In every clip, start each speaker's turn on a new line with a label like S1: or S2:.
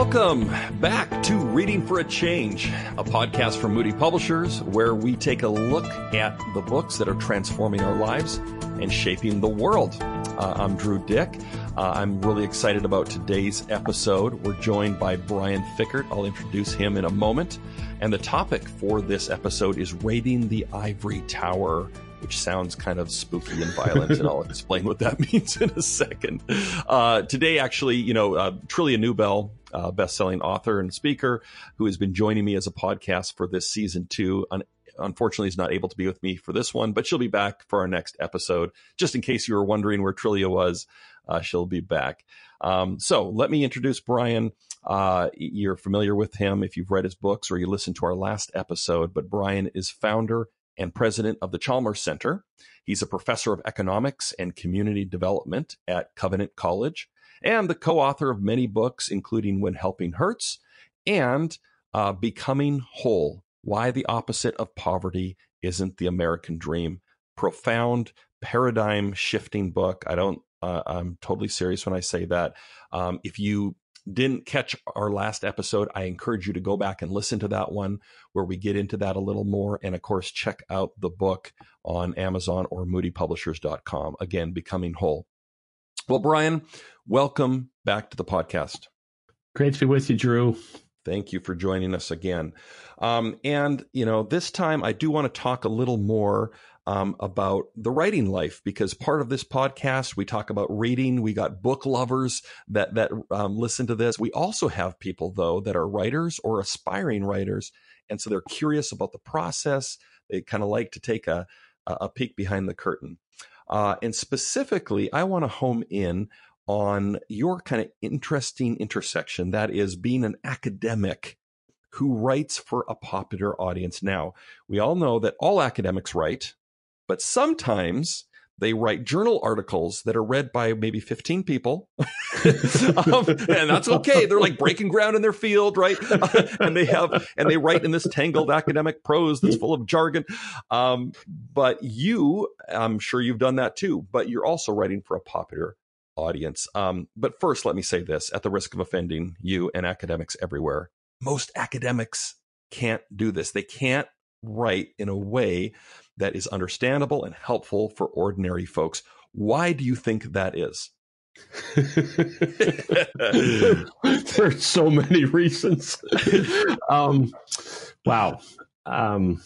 S1: Welcome back to Reading for a Change, a podcast from Moody Publishers where we take a look at the books that are transforming our lives and shaping the world. Uh, I'm Drew Dyck. Uh, I'm really excited about today's episode. We're joined by Brian Fikkert. I'll introduce him in a moment. And the topic for this episode is Raiding the Ivory Tower which sounds kind of spooky and violent, and I'll explain what that means in a second. Uh, today, actually, you know, uh, Trillia Newbell, uh, best-selling author and speaker, who has been joining me as a podcast for this season two. Un- unfortunately, is not able to be with me for this one, but she'll be back for our next episode. Just in case you were wondering where Trillia was, uh, she'll be back. Um, so let me introduce Brian. Uh, you're familiar with him if you've read his books or you listened to our last episode, but Brian is founder and president of the Chalmers Center. He's a professor of economics and community development at Covenant College and the co author of many books, including When Helping Hurts and uh, Becoming Whole Why the Opposite of Poverty Isn't the American Dream. Profound, paradigm shifting book. I don't, uh, I'm totally serious when I say that. Um, if you didn't catch our last episode, I encourage you to go back and listen to that one where we get into that a little more. And of course, check out the book on Amazon or moodypublishers.com. Again, Becoming Whole. Well, Brian, welcome back to the podcast.
S2: Great to be with you, Drew.
S1: Thank you for joining us again. Um, and, you know, this time I do want to talk a little more um, about the writing life because part of this podcast we talk about reading. We got book lovers that that um, listen to this. We also have people though that are writers or aspiring writers, and so they're curious about the process. They kind of like to take a a peek behind the curtain. Uh, and specifically, I want to home in on your kind of interesting intersection that is being an academic who writes for a popular audience. Now, we all know that all academics write, but sometimes they write journal articles that are read by maybe 15 people. Um, and that's okay. They're like breaking ground in their field right? And they have and they write in this tangled academic prose that's full of jargon. Um, but you i'm sure you've done that too but you're also writing for a popular audience. Um, but first let me say this. At the risk of offending you and academics everywhere most academics can't do this. They can't write in a way that is understandable and helpful for ordinary folks. Why do you think that is?
S2: There's so many reasons. um, wow. Um,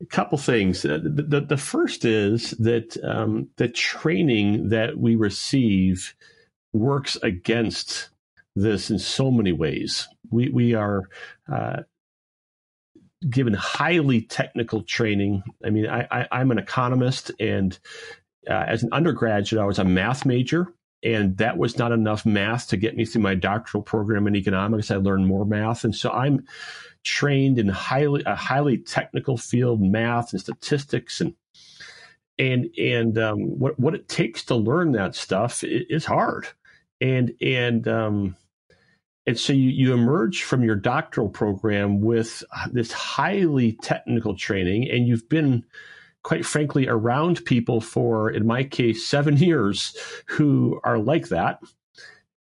S2: a couple things. Uh, the, the, the, first is that um, the training that we receive works against this in so many ways. We we are uh, given highly technical training. I mean, I, I, am an economist, and uh, as an undergraduate, I was a math major, and that was not enough math to get me through my doctoral program in economics. I learned more math, and so I'm trained in highly a highly technical field, math and statistics, and and and um, what what it takes to learn that stuff is hard, and and um, and so you, you emerge from your doctoral program with this highly technical training, and you've been, quite frankly, around people for, in my case, seven years who are like that.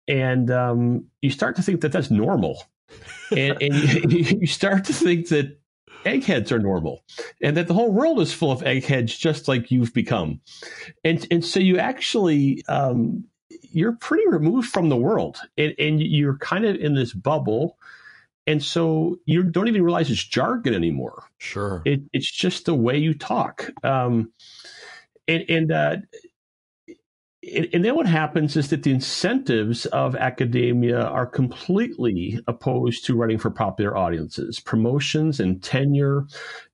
S2: And um, you start to think that that's normal. and, and you, you start to think that eggheads are normal and that the whole world is full of eggheads just like you've become and and so you actually um, you're pretty removed from the world and, and you're kind of in this bubble and so you don't even realize it's jargon anymore.
S1: Sure.
S2: It, it's just the way you talk. Um, and, and uh, and then what happens is that the incentives of academia are completely opposed to writing for popular audiences. Promotions and tenure,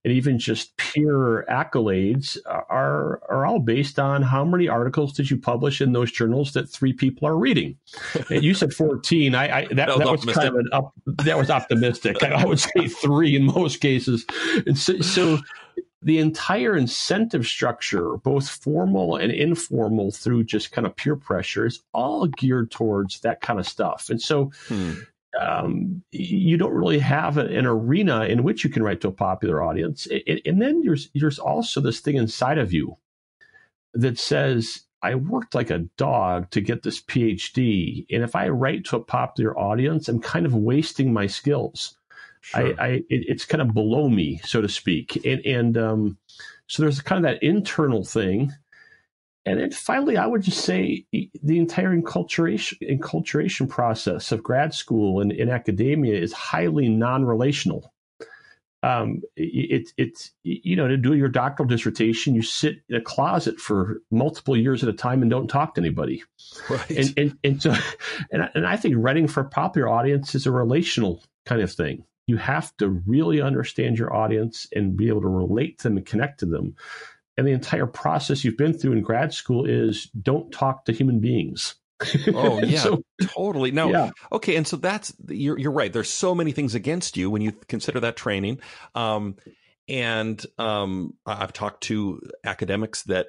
S2: and even just peer accolades are are all based on how many articles did you publish in those journals that three people are reading. And you said fourteen. I, I that, that, was, that was kind of an up, that was optimistic. I would say three in most cases. And so, so the entire incentive structure, both formal and informal, through just kind of peer pressure, is all geared towards that kind of stuff. And so, hmm. um, you don't really have an arena in which you can write to a popular audience. And then there's there's also this thing inside of you that says I worked like a dog to get this PhD. And if I write to a popular audience, I'm kind of wasting my skills. Sure. I, I it, it's kind of below me, so to speak. And, and um, so there's kind of that internal thing. And then finally, I would just say the entire enculturation, enculturation process of grad school and in academia is highly non relational um, it's it's you know to do your doctoral dissertation, you sit in a closet for multiple years at a time and don't talk to anybody. Right. And and and so and and I think writing for a popular audience is a relational kind of thing. You have to really understand your audience and be able to relate to them and connect to them. And the entire process you've been through in grad school is don't talk to human beings
S1: oh yeah, so, totally. No, yeah. okay, and so that's you're you're right. There's so many things against you when you consider that training. Um, and um, I've talked to academics that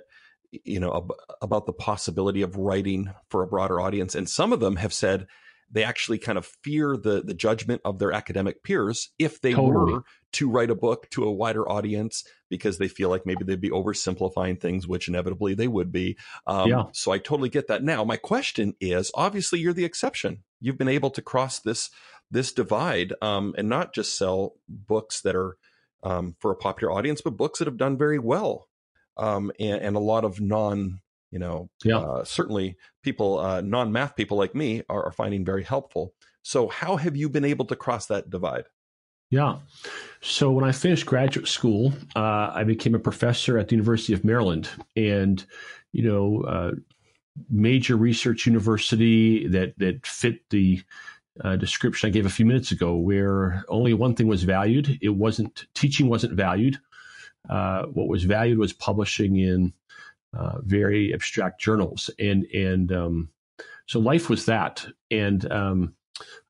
S1: you know ab- about the possibility of writing for a broader audience, and some of them have said they actually kind of fear the the judgment of their academic peers if they totally. were to write a book to a wider audience because they feel like maybe they'd be oversimplifying things, which inevitably they would be. Um, yeah. So I totally get that. Now, my question is: obviously, you're the exception. You've been able to cross this this divide um, and not just sell books that are um, for a popular audience, but books that have done very well um, and, and, a lot of non you know, yeah. Uh, certainly people, uh, non math people like me are, are finding very helpful. So, how have you been able to cross that divide?
S2: Yeah. So when I finished graduate school, uh, I became a professor at the University of Maryland, and you know, uh, major research university that that fit the uh, description I gave a few minutes ago, where only one thing was valued. It wasn't teaching wasn't valued. Uh, what was valued was publishing in uh, very abstract journals, and and um, so life was that, and um,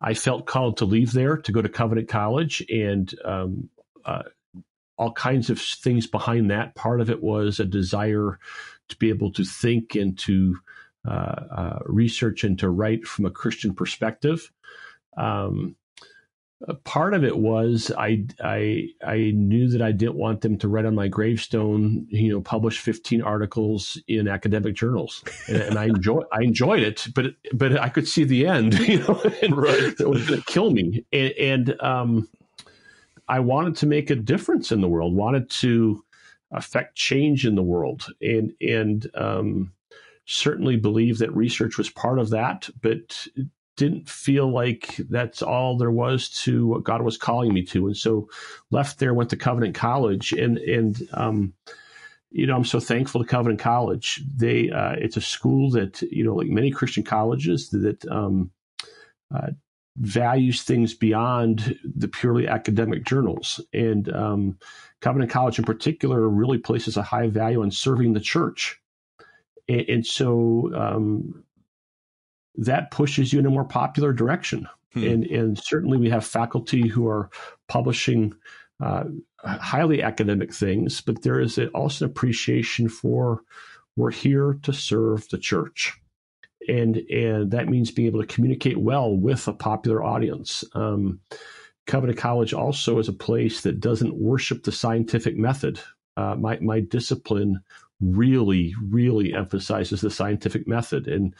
S2: I felt called to leave there to go to Covenant College, and um, uh, all kinds of things behind that. Part of it was a desire to be able to think and to uh, uh research and to write from a Christian perspective. Um, part of it was I I I knew that I didn't want them to write on my gravestone, you know, publish 15 articles in academic journals, and, and I enjoy I enjoyed it, but but I could see the end, you know, and right. it was going to kill me, and, and um, I wanted to make a difference in the world, wanted to affect change in the world, and and um, certainly believe that research was part of that, but didn't feel like that's all there was to what God was calling me to, and so left there, went to Covenant College, and and um, you know I'm so thankful to Covenant College. They uh, it's a school that you know like many Christian colleges that um, uh, values things beyond the purely academic journals, and um, Covenant College in particular really places a high value on serving the church. And, and so um, that pushes you in a more popular direction. Hmm. And, and certainly we have faculty who are publishing uh, highly academic things, but there is also an appreciation for we're here to serve the church. And, and that means being able to communicate well with a popular audience. Um, Covenant College also is a place that doesn't worship the scientific method. Uh, my, my discipline really, really emphasizes the scientific method. And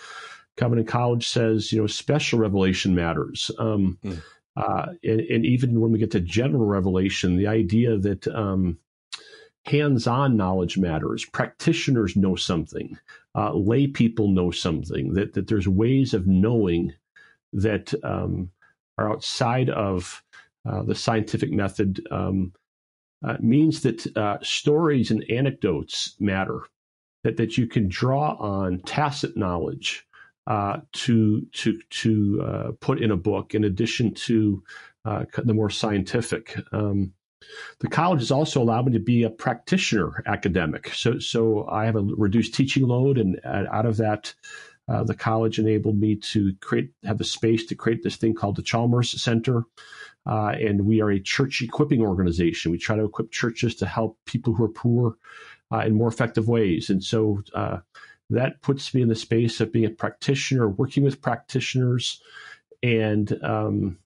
S2: Covenant College says, you know, special revelation matters. Um, mm. uh, and, and, even when we get to general revelation, the idea that um, hands on knowledge matters, practitioners know something, uh, lay people know something, that, that there's ways of knowing that um, are outside of uh, the scientific method. Um, uh, means that uh, stories and anecdotes matter, that, that you can draw on tacit knowledge uh, to to to uh, put in a book in addition to uh, the more scientific. Um, the college has also allowed me to be a practitioner academic. So so I have a reduced teaching load, and out of that. Uh, the college enabled me to create, have the space to create this thing called the Chalmers Center, uh, and we are a church equipping organization. We try to equip churches to help people who are poor uh, in more effective ways. And so, that puts me in the space of being a practitioner, working with practitioners. And um,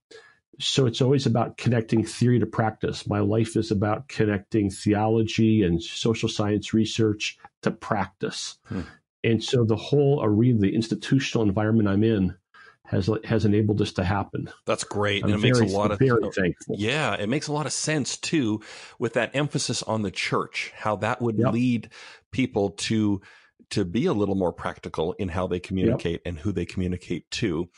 S2: so it's always about connecting theory to practice. My life is about connecting theology and social science research to practice. Hmm. and so the whole arena, the institutional environment I'm in, has has enabled this to happen.
S1: That's great,
S2: I'm
S1: and it
S2: very,
S1: makes a lot of
S2: very thankful.
S1: yeah, it makes a lot of sense too, with that emphasis on the church, how that would
S2: Yep.
S1: lead people to to be a little more practical in how they communicate and who they communicate to.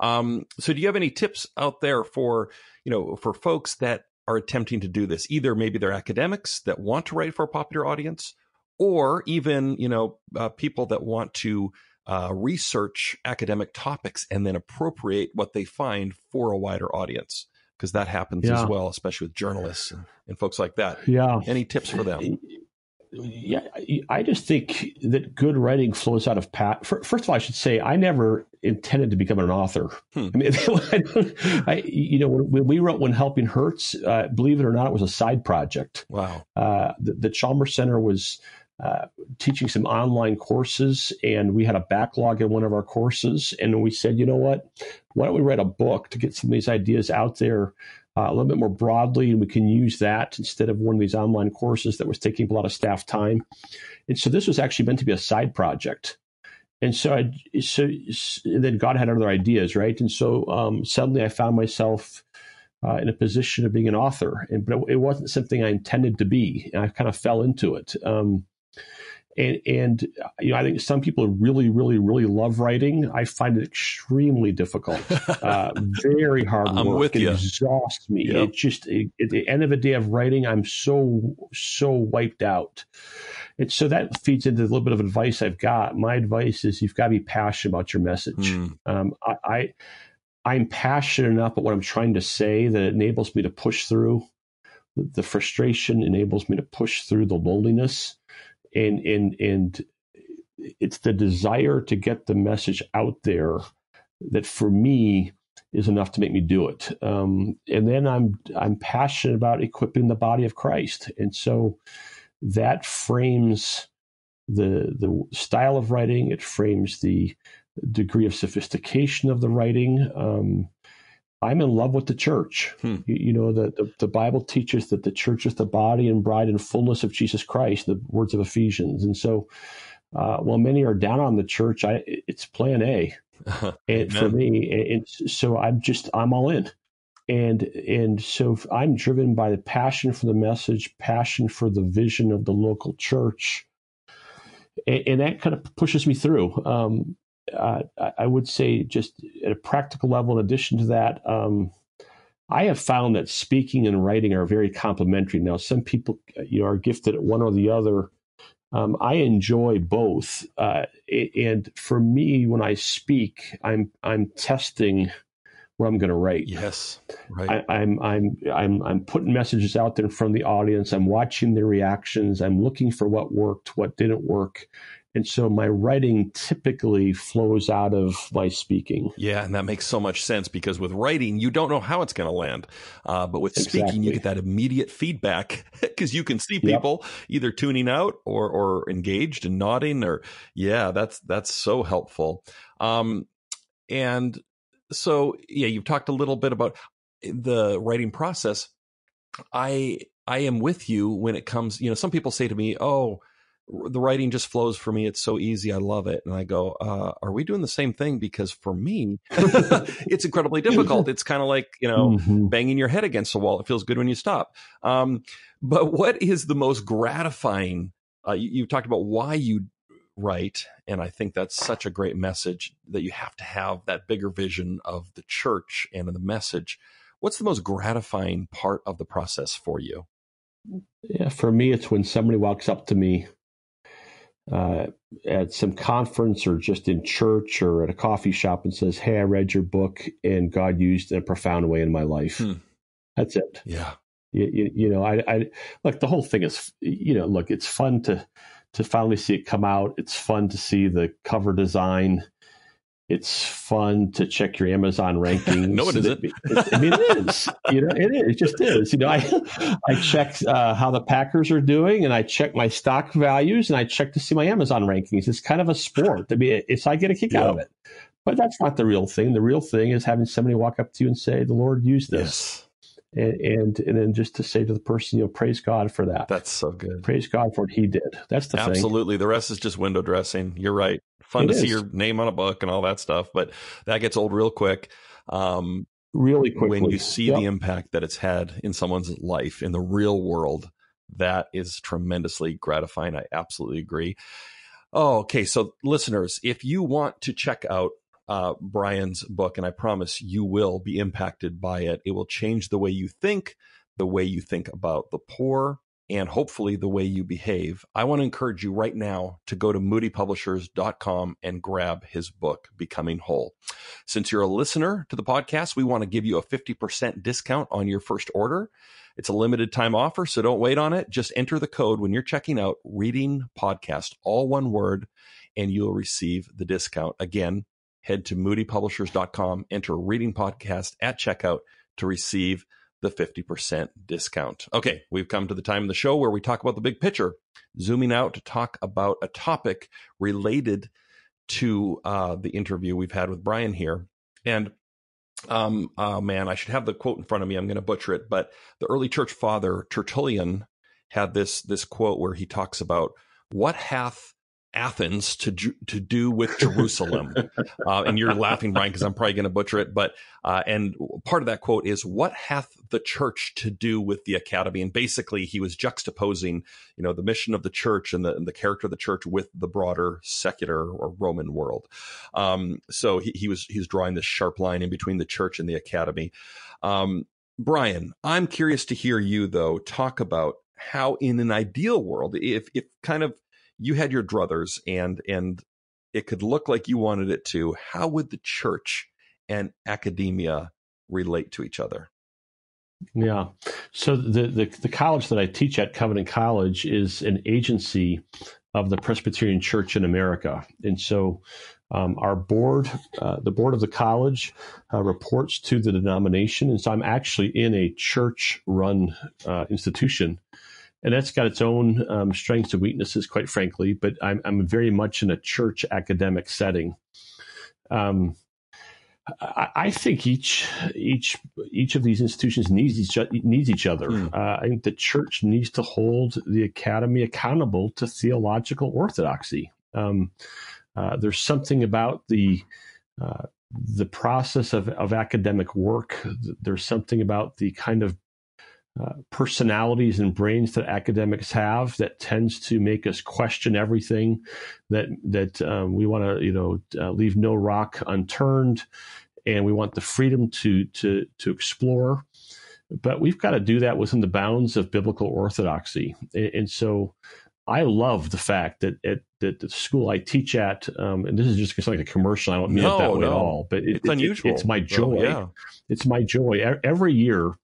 S1: Um, so, do you have any tips out there for you know for folks that are attempting to do this? Either maybe they're academics that want to write for a popular audience, or even you know uh, people that want to uh, research academic topics and then appropriate what they find for a wider audience because that happens
S2: Yeah.
S1: as well, especially with journalists and, and folks like that.
S2: Yeah.
S1: Any tips for them?
S2: Yeah, I just think that good writing flows out of pat. First of all, I should say I never intended to become an author.
S1: Hmm.
S2: I mean, I you know, when, we wrote "When Helping Hurts," uh, believe it or not, it was a side project.
S1: Wow.
S2: Uh, the, the Chalmers Center was uh, teaching some online courses, and we had a backlog in one of our courses. And we said, you know what? Why don't we write a book to get some of these ideas out there uh, a little bit more broadly, and we can use that instead of one of these online courses that was taking a lot of staff time. And so this was actually meant to be a side project. And so, I, so then God had other ideas, right? And so um, suddenly I found myself uh, in a position of being an author, and but it, it wasn't something I intended to be. And I kind of fell into it. Um, and and you know, I think some people really, really, really love writing. I find it extremely difficult, uh, very hard
S1: I'm
S2: work.
S1: with
S2: it
S1: you.
S2: exhausts me.
S1: Yep.
S2: It just it, at the end of a day of writing, I'm so so wiped out. And so that feeds into a little bit of advice I've got. My advice is you've got to be passionate about your message.
S1: Hmm.
S2: Um, I, I I'm passionate enough about what I'm trying to say that it enables me to push through the frustration, enables me to push through the loneliness, and and and it's the desire to get the message out there that for me is enough to make me do it. Um, and then I'm I'm passionate about equipping the body of Christ, and so that frames the the style of writing. It frames the degree of sophistication of the writing. Um, I'm in love with the church.
S1: Hmm.
S2: You, you know, the, the, the Bible teaches that the church is the body and bride and fullness of Jesus Christ, the words of Ephesians. And so, uh, while many are down on the church, I, it's plan A and for me. And and so I'm just, I'm all in. And, and so I'm driven by the passion for the message, passion for the vision of the local church. And, and that kind of pushes me through. Um, uh, I- would say, just at a practical level, in addition to that, um, I have found that speaking and writing are very complementary. Now, some people, you know, are gifted at one or the other. Um, I enjoy both, uh, and for me, when I speak, I'm I'm testing what I'm going to write.
S1: Yes. Right.
S2: I, I'm I'm I'm I'm putting messages out there in front of the audience. I'm watching their reactions. I'm looking for what worked, what didn't work, and so my writing typically flows out of my speaking.
S1: Yeah, and that makes so much sense because with writing, you don't know how it's going to land. Uh, but with speaking, you get that immediate feedback because you can see
S2: Yep.
S1: people either tuning out or or engaged and nodding. Or yeah, that's that's so helpful. Um, and so yeah, you've talked a little bit about the writing process. I I am with you when it comes. You know, some people say to me, "Oh." The writing just flows for me. It's so easy. I love it. And I go, uh, are we doing the same thing? Because for me, it's incredibly difficult. It's kind of like, you know,
S2: Mhm.
S1: banging your head against the wall. It feels good when you stop. Um, but what is the most gratifying? Uh, you, you talked about why you write. And I think that's such a great message that you have to have that bigger vision of the church and of the message. What's the most gratifying part of the process for you?
S2: Yeah, for me, it's when somebody walks up to me uh, at some conference or just in church or at a coffee shop and says, "Hey, I read your book, and God used in a profound way in my life."
S1: Hmm.
S2: That's it.
S1: Yeah.
S2: You, you, you know, I, I look. The whole thing is, you know, look. It's fun to to finally see it come out. It's fun to see the cover design. It's fun to check your Amazon rankings.
S1: No, it isn't.
S2: I mean, it is. You know, it is. It just is. You know, I I check uh, how the Packers are doing, and I check my stock values, and I check to see my Amazon rankings. It's kind of a sport. I mean, it's I get a kick out of it. But that's not the real thing. The real thing is having somebody walk up to you and say, "The Lord used this."
S1: Yes.
S2: and, and and then just to say to the person, you know, praise God for that.
S1: That's so good.
S2: Praise God for what He did. That's the
S1: absolutely.
S2: thing.
S1: The rest is just window dressing. You're right. Fun
S2: It
S1: to
S2: is.
S1: see your name on a book and all that stuff, but that gets old real quick. Um,
S2: Really quickly,
S1: when you see
S2: Yep.
S1: the impact that it's had in someone's life in the real world, that is tremendously gratifying. I absolutely agree. Oh, okay. So, listeners, if you want to check out uh, Brian's book, and I promise you will be impacted by it, it will change the way you think, the way you think about the poor, and hopefully the way you behave. I want to encourage you right now to go to moodypublishers.com and grab his book, Becoming Whole. Since you're a listener to the podcast, we want to give you a 50% discount on your first order. It's a limited time offer, so don't wait on it. Just enter the code when you're checking out Reading Podcast, all one word, and you'll receive the discount. Again, head to moodypublishers.com, enter Reading Podcast at checkout to receive the 50% discount. Okay, we've come to the time of the show where we talk about the big picture, zooming out to talk about a topic related to uh, the interview we've had with Brian here. And um, oh man, I should have the quote in front of me. I'm going to butcher it, but the early church father Tertullian had this this quote where he talks about what hath Athens to to do with Jerusalem, uh, and you're laughing, Brian, because I'm probably going to butcher it. But uh, and part of that quote is what hath the church to do with the academy? And basically, he was juxtaposing, you know, the mission of the church and the and the character of the church with the broader secular or Roman world. Um, so he, he was he was drawing this sharp line in between the church and the academy. Um, Brian, I'm curious to hear you though talk about how, in an ideal world, if if kind of you had your druthers and and it could look like you wanted it to, how would the church and academia relate to each other?
S2: Yeah. So the, the the college that I teach at, Covenant College, is an agency of the Presbyterian Church in America, and so um, our board, uh, the board of the college, uh, reports to the denomination, and so I'm actually in a church-run uh, institution, and that's got its own um, strengths and weaknesses, quite frankly. But I'm I'm very much in a church academic setting. Um, I I think each each each of these institutions needs each needs each other.
S1: Hmm.
S2: Uh, I think the church needs to hold the academy accountable to theological orthodoxy. Um, uh, there's something about the uh, the process of, of academic work. There's something about the kind of uh, personalities and brains that academics have that tends to make us question everything. That that um, we want to you know uh, leave no rock unturned, and we want the freedom to to to explore. But we've got to do that within the bounds of biblical orthodoxy, and, and so. I love the fact that at that the school I teach at, um, and this is just like a commercial. I don't mean
S1: No,
S2: it that way
S1: no.
S2: at all, but it,
S1: It's
S2: it-
S1: unusual.
S2: it's my joy
S1: yeah.
S2: it's my joy. Every year,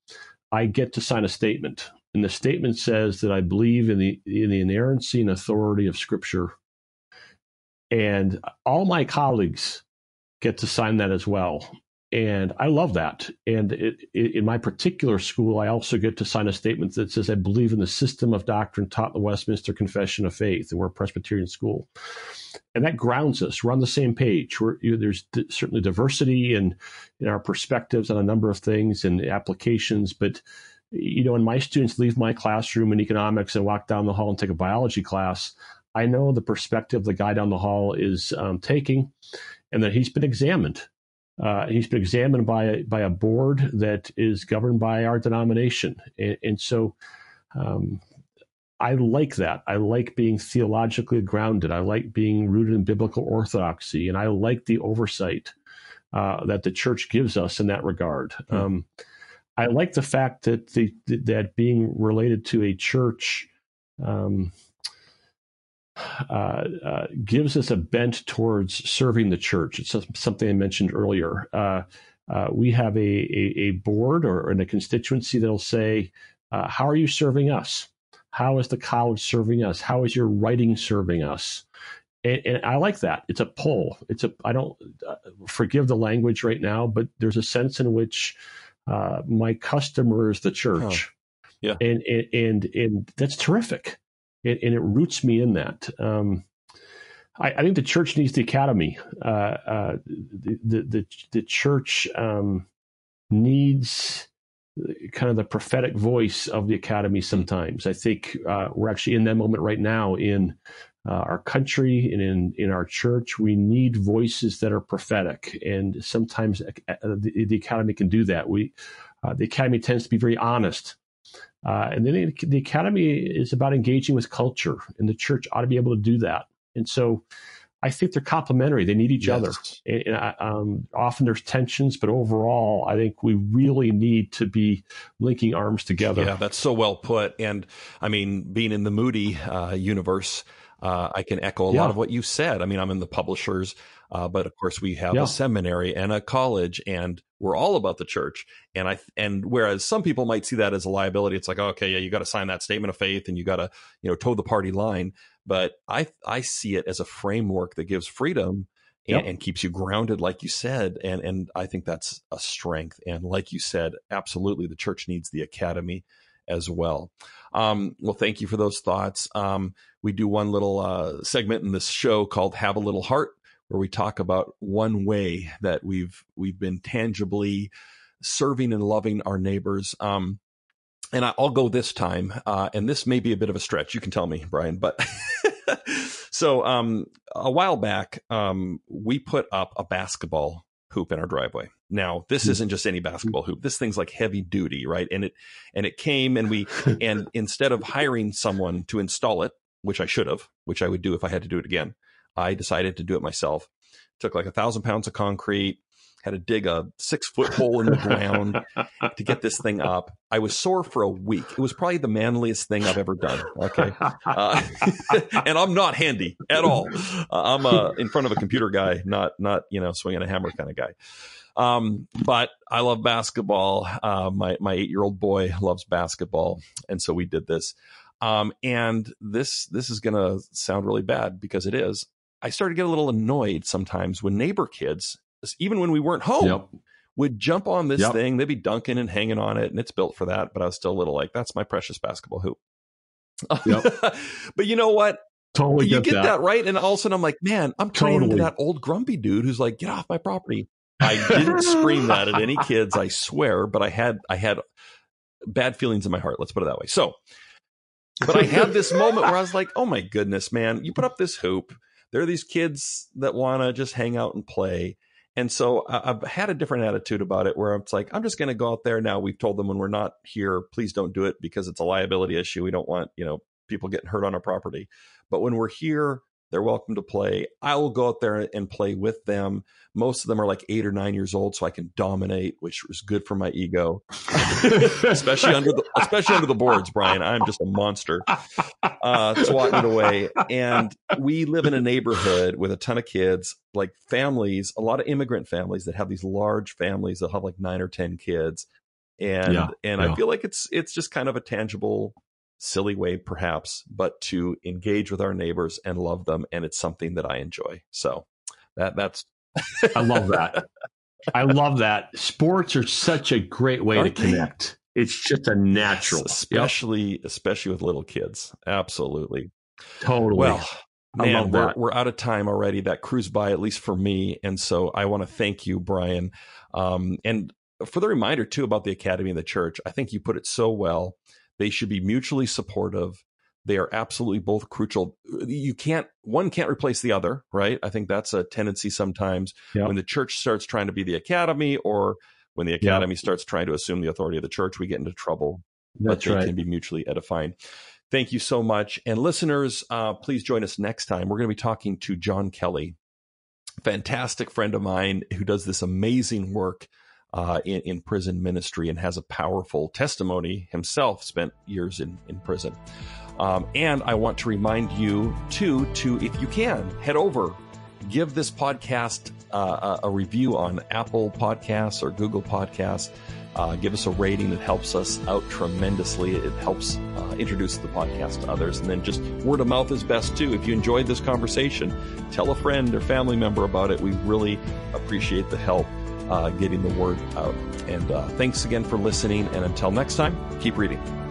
S2: I get to sign a statement, and the statement says that I believe in the in the inerrancy and authority of Scripture. And all my colleagues get to sign that as well, and I love that. And it, it, in my particular school, I also get to sign a statement that says I believe in the system of doctrine taught in the Westminster Confession of Faith, and we're a Presbyterian school, and that grounds us. We're on the same page. You know, there's d- certainly diversity and in our perspectives on a number of things and applications. But you know, when my students leave my classroom in economics and walk down the hall and take a biology class, I know the perspective the guy down the hall is um, taking, and that he's been examined. Uh, he's been examined by a, by a board that is governed by our denomination, and, and so. Um, I like that. I like being theologically grounded. I like being rooted in biblical orthodoxy, and I like the oversight uh, that the church gives us in that regard.
S1: Hmm.
S2: Um, I like the fact that the that being related to a church um, uh, uh, gives us a bent towards serving the church. It's something I mentioned earlier. Uh, uh, we have a, a, a board or, or a constituency that'll say, uh, "How are you serving us? How is the college serving us? How is your writing serving us?" And, and I like that. It's a pull. It's a. I don't uh, forgive the language right now, but there's a sense in which uh, my customer is the church.
S1: Yeah.
S2: And and and, and that's terrific, and, and it roots me in that. Um, I, I think the church needs the academy. Uh, uh, the, the the the church um, needs kind of the prophetic voice of the academy sometimes. I think uh, we're actually in that moment right now in uh, our country and in, in our church. We need voices that are prophetic, and sometimes uh, the, the, academy can do that. We uh, the academy tends to be very honest. Uh, and then the, the academy is about engaging with culture, and the church ought to be able to do that. And so, I think they're complementary. They need each yes. other. And, uh, um, often there's tensions, but overall, I think we really need to be linking arms together.
S1: Yeah, that's so well put. And I mean, being in the Moody uh, universe, uh, I can echo a yeah. lot of what you said. I mean, I'm in the publishers, uh, but of course we have yeah. a seminary and a college, and we're all about the church. And I and whereas some people might see that as a liability, it's like, oh, okay, yeah, you got to sign that statement of faith, and you got to you know toe the party line. But I I see it as a framework that gives freedom and, yep. and, keeps you grounded, like you said. And and I think that's a strength. And like you said, absolutely, the church needs the academy as well. Um, well, thank you for those thoughts. Um, we do one little uh, segment in this show called "Have a Little Heart," where we talk about one way that we've we've been tangibly serving and loving our neighbors. Um, and I'll go this time, uh, and this may be a bit of a stretch. You can tell me, Brian, but so um, a while back, um, we put up a basketball hoop in our driveway. Now, this hmm. isn't just any basketball hoop. This thing's like heavy duty, right? And it and it came, and we and instead of hiring someone to install it, which I should have, which I would do if I had to do it again, I decided to do it myself. Took like a thousand pounds of concrete, had to dig a six foot hole in the ground to get this thing up. I was sore for a week. It was probably the manliest thing I've ever done. Okay. Uh, and I'm not handy at all. Uh, I'm uh, in front of a computer guy, not, not, you know, swinging a hammer kind of guy. Um, but I love basketball. Uh, my, my eight year old boy loves basketball. And so we did this. Um, and this, this is going to sound really bad because it is. I started to get a little annoyed sometimes when neighbor kids even when we weren't home, yep. would jump on this yep. thing. They'd be dunking and hanging on it, and it's built for that. But I was still a little like, that's my precious basketball hoop. Yep. but you know what?
S2: Totally
S1: you
S2: get,
S1: that. that. right, and all of a sudden I'm like, man, I'm turning totally. into that old grumpy dude who's like, get off my property. I didn't scream that at any kids, I swear, but I had I had bad feelings in my heart. Let's put it that way. So, but I had this moment where I was like, oh my goodness, man, you put up this hoop. There are these kids that want to just hang out and play. And so I've had a different attitude about it where it's like, I'm just going to go out there now. We've told them when we're not here, please don't do it because it's a liability issue. We don't want, you know, people getting hurt on our property. But when we're here, they're welcome to play. I will go out there and play with them. Most of them are like eight or nine years old, so I can dominate, which is good for my ego, especially under the especially under the boards. Brian, I'm just a monster, uh, swatting it away. And we live in a neighborhood with a ton of kids, like families, a lot of immigrant families that have these large families that have like nine or ten kids, and yeah, and yeah. I feel like it's it's just kind of a tangible silly way perhaps, but to engage with our neighbors and love them. And it's something that I enjoy. So that that's
S2: I love that. I love that. Sports are such a great way Aren't to connect. They? It's just a natural,
S1: yes, especially yep. especially with little kids. Absolutely.
S2: Totally.
S1: Well, man, we're, we're out of time already. That cruised by, at least for me. And so I want to thank you, Brian. Um, and for the reminder, too, about the Academy of the Church, I think you put it so well. They should be mutually supportive. They are absolutely both crucial. You can't, one can't replace the other, right? I think that's a tendency sometimes yep. when the church starts trying to be the academy or when the academy yep. starts trying to assume the authority of the church, we get into trouble. That's but they right. can be mutually edifying. Thank you so much. And listeners, uh, please join us next time. We're going to be talking to John Kelly, fantastic friend of mine who does this amazing work uh, in, in, prison ministry and has a powerful testimony himself, spent years in, in prison. Um, and I want to remind you, too, to, if you can, head over, give this podcast uh, a, review on Apple Podcasts or Google Podcasts. Uh, give us a rating. It helps us out tremendously. It helps uh, introduce the podcast to others. And then just word of mouth is best too. If you enjoyed this conversation, tell a friend or family member about it. We really appreciate the help uh, getting the word out. And uh, thanks again for listening. And until next time, keep reading.